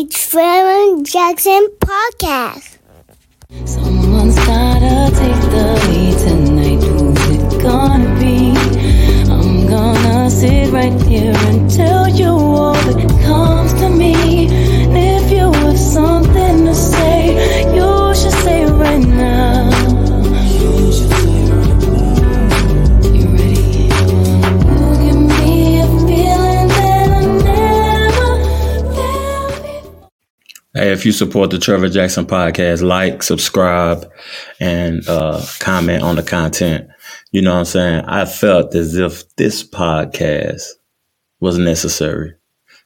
It's Trevor Jackson Podcast. Someone's gotta take the lead tonight. Who's it gonna be? I'm gonna sit right here tell you all if you support the Trevor Jackson podcast, like, subscribe, and uh, comment on the content. You know what I'm saying? I felt as if this podcast was necessary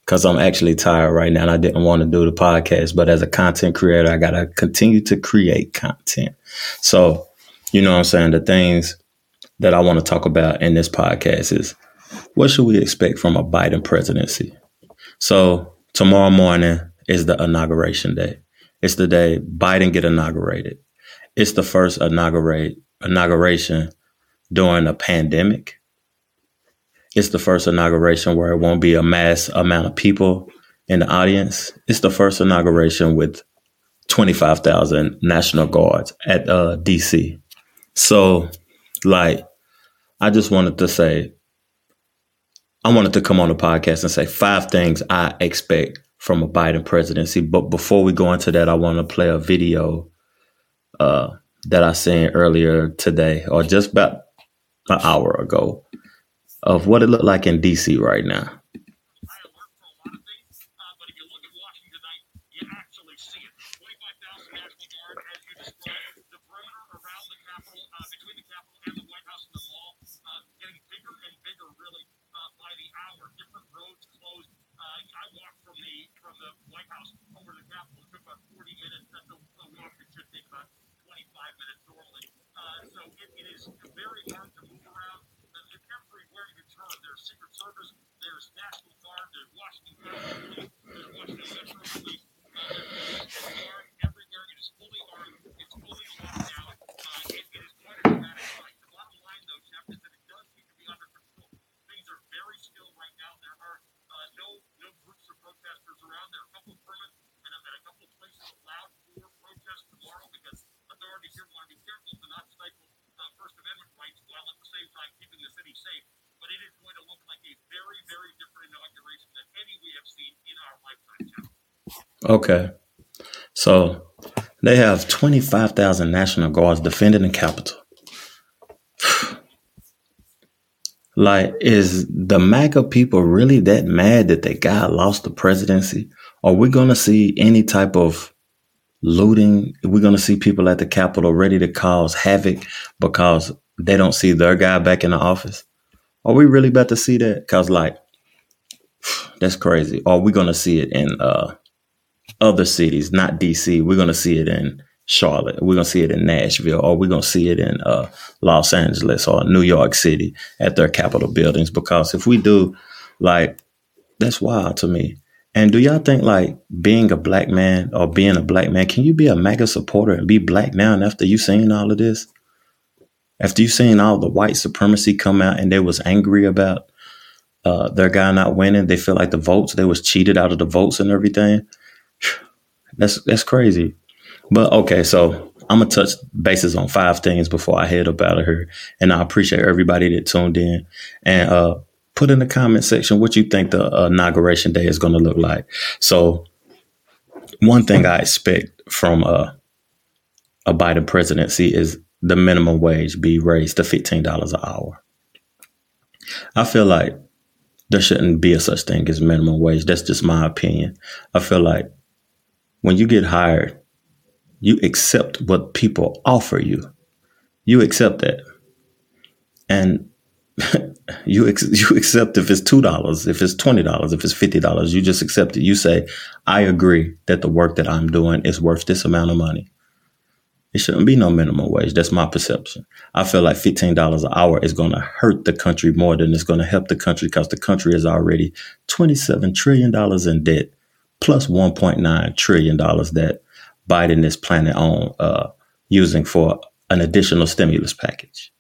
because I'm actually tired right now and I didn't want to do the podcast. But as a content creator, I got to continue to create content. So, you know what I'm saying? The things that I want to talk about in this podcast is what should we expect from a Biden presidency? So tomorrow morning is the inauguration day. It's the day Biden get inaugurated. It's the first inaugurate inauguration during a pandemic. It's the first inauguration where it won't be a mass amount of people in the audience. It's the first inauguration with 25,000 National Guards at uh, DC. So, like, I just wanted to say, I wanted to come on the podcast and say five things I expect from a Biden presidency. But before we go into that, I want to play a video uh, that I seen earlier today, or just about an hour ago, of what it looked like in DC right now. high alert for a lot of things. Uh, but if you look at Washington tonight, you actually see it. 25,000 National Guard, as you described. The perimeter around the Capitol, uh, between the Capitol and the White House and the Wall, uh, getting bigger and bigger, really, uh, by the hour. Different roads closed. Uh, I walked from the from House over the Capitol. It took about 40 minutes. That's a, a walk that should take about 25 minutes normally. Uh, so it, it is very hard to move around. Uh, everywhere you turn, there's Secret Service, there's National Guard, there's Washington there's Washington Metro Police. Uh, there's National Guard everywhere. It is fully armed. It's fully locked down. Uh, it, it is quite a dramatic sight. The bottom line, though, Jeff, is that it does seem to be under control. Things are very still right now. There are uh, no no groups of protesters around. There are a couple of permits and, a- and a couple of places allowed for protest tomorrow because authorities here want to be careful to not stifle uh, First Amendment rights while at the same time keeping the city safe. But it is going to look like a very, very different inauguration than any we have seen in our lifetime. Jeff. Okay. So they have 25,000 National Guards defending the Capitol. Like, is the MAGA people really that mad that they got lost the presidency? Are we going to see any type of looting? We're going to see people at the Capitol ready to cause havoc because they don't see their guy back in the office? Are we really about to see that? Because, like, that's crazy. Are we going to see it in uh, other cities, not DC. We're gonna see it in Charlotte. We're gonna see it in Nashville, or we're gonna see it in uh, Los Angeles or New York City at their Capitol buildings. Because if we do, like, that's wild to me. And do y'all think like being a black man or being a black man, can you be a MAGA supporter and be black now? And after you seen all of this, after you seen all the white supremacy come out and they was angry about uh, their guy not winning, they feel like the votes they was cheated out of the votes and everything. That's that's crazy. But okay, so I'm gonna touch bases on five things before I head up out of here. And I appreciate everybody that tuned in and uh put in the comment section what you think the uh, inauguration day is gonna look like. So one thing I expect from uh, a Biden presidency is the minimum wage be raised to fifteen dollars an hour. I feel like there shouldn't be a such thing as minimum wage. That's just my opinion. I feel like when you get hired, you accept what people offer you. You accept that, and you ex- you accept if it's two dollars, if it's twenty dollars, if it's fifty dollars. You just accept it. You say, "I agree that the work that I'm doing is worth this amount of money." It shouldn't be no minimum wage. That's my perception. I feel like fifteen dollars an hour is going to hurt the country more than it's going to help the country because the country is already twenty-seven trillion dollars in debt, plus one point nine trillion dollars that Biden is planning on uh, using for an additional stimulus package.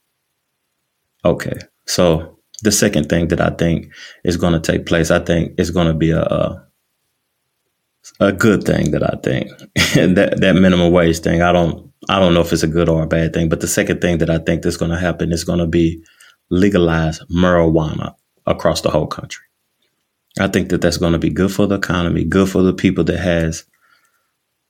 Okay, so the second thing that I think is going to take place, I think is going to be a, a a good thing that I think that that minimum wage thing. I don't I don't know if it's a good or a bad thing, but the second thing that I think that's going to happen is going to be legalize marijuana across the whole country. I think that that's going to be good for the economy, good for the people that has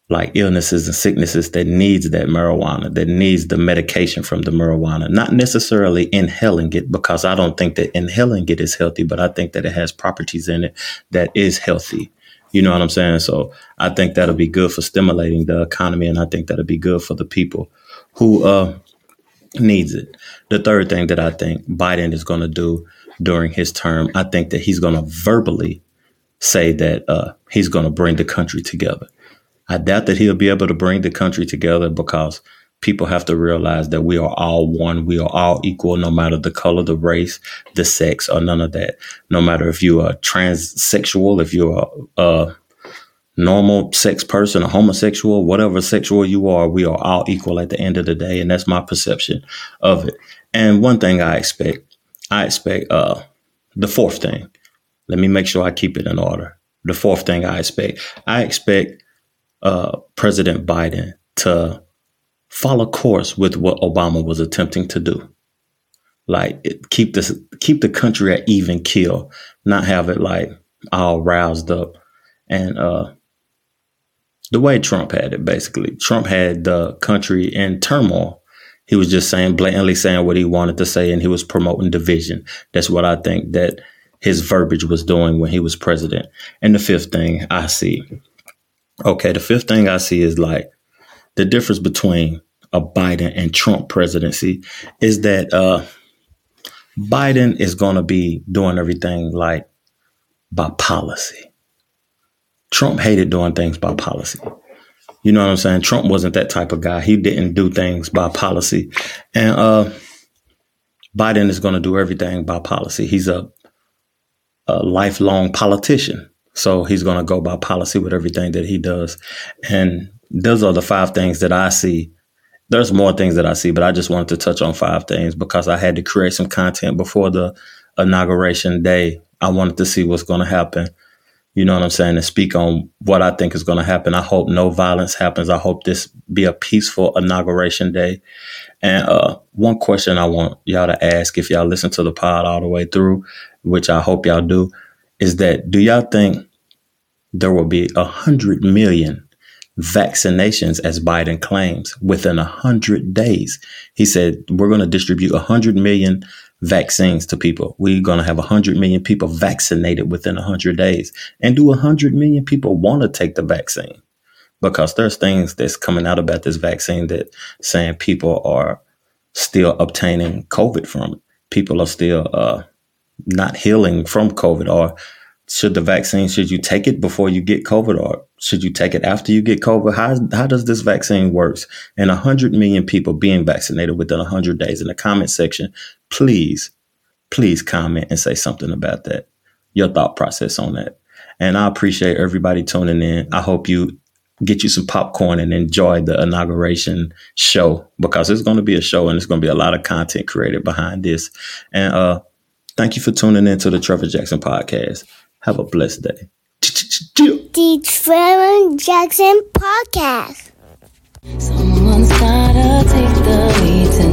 like illnesses and sicknesses that needs that marijuana, that needs the medication from the marijuana, not necessarily inhaling it because I don't think that inhaling it is healthy, but I think that it has properties in it that is healthy. You know what I'm saying? So I think that'll be good for stimulating the economy, and I think that'll be good for the people who uh, needs it. The third thing that I think Biden is going to do during his term, I think that he's going to verbally say that uh, he's going to bring the country together. I doubt that he'll be able to bring the country together because people have to realize that we are all one. We are all equal, no matter the color, the race, the sex, or none of that. No matter if you are transsexual, if you're a, a normal sex person, a homosexual, whatever sexual you are, we are all equal at the end of the day. And that's my perception of it. And one thing I expect, I expect uh, the fourth thing. Let me make sure I keep it in order. The fourth thing I expect, I expect uh, President Biden to follow course with what Obama was attempting to do. Like it, keep this, keep the country at even kill, not have it like all roused up. And uh, the way Trump had it, basically, Trump had the country in turmoil. He was just saying blatantly saying what he wanted to say, and he was promoting division. That's what I think that his verbiage was doing when he was president. And the fifth thing I see, okay, the fifth thing I see is like the difference between a Biden and Trump presidency is that uh, Biden is going to be doing everything like by policy. Trump hated doing things by policy. You know what I'm saying? Trump wasn't that type of guy. He didn't do things by policy. And uh, Biden is going to do everything by policy. He's a, a lifelong politician. So he's going to go by policy with everything that he does. And those are the five things that I see. There's more things that I see, but I just wanted to touch on five things because I had to create some content before the inauguration day. I wanted to see what's going to happen. You know what I'm saying? And speak on what I think is going to happen. I hope no violence happens. I hope this be a peaceful inauguration day. And uh, one question I want y'all to ask if y'all listen to the pod all the way through, which I hope y'all do, is that do y'all think there will be a hundred million vaccinations as Biden claims within a hundred days? He said we're going to distribute a hundred million vaccines to people. We're going to have a hundred million people vaccinated within a hundred days. And do a hundred million people want to take the vaccine? Because there's things that's coming out about this vaccine that saying people are still obtaining COVID from. People are still uh, not healing from COVID or should the vaccine should you take it before you get covid or should you take it after you get covid? How, how does this vaccine works? And 100 million people being vaccinated within 100 days in the comment section please please comment and say something about that. Your thought process on that. And i appreciate everybody tuning in. I hope you get you some popcorn and enjoy the inauguration show because it's going to be a show and it's going to be a lot of content created behind this. And uh Thank you for tuning in to the Trevor Jackson podcast. Have a blessed day. The Trevor Jackson Podcast. Someone's gotta take the lead tonight.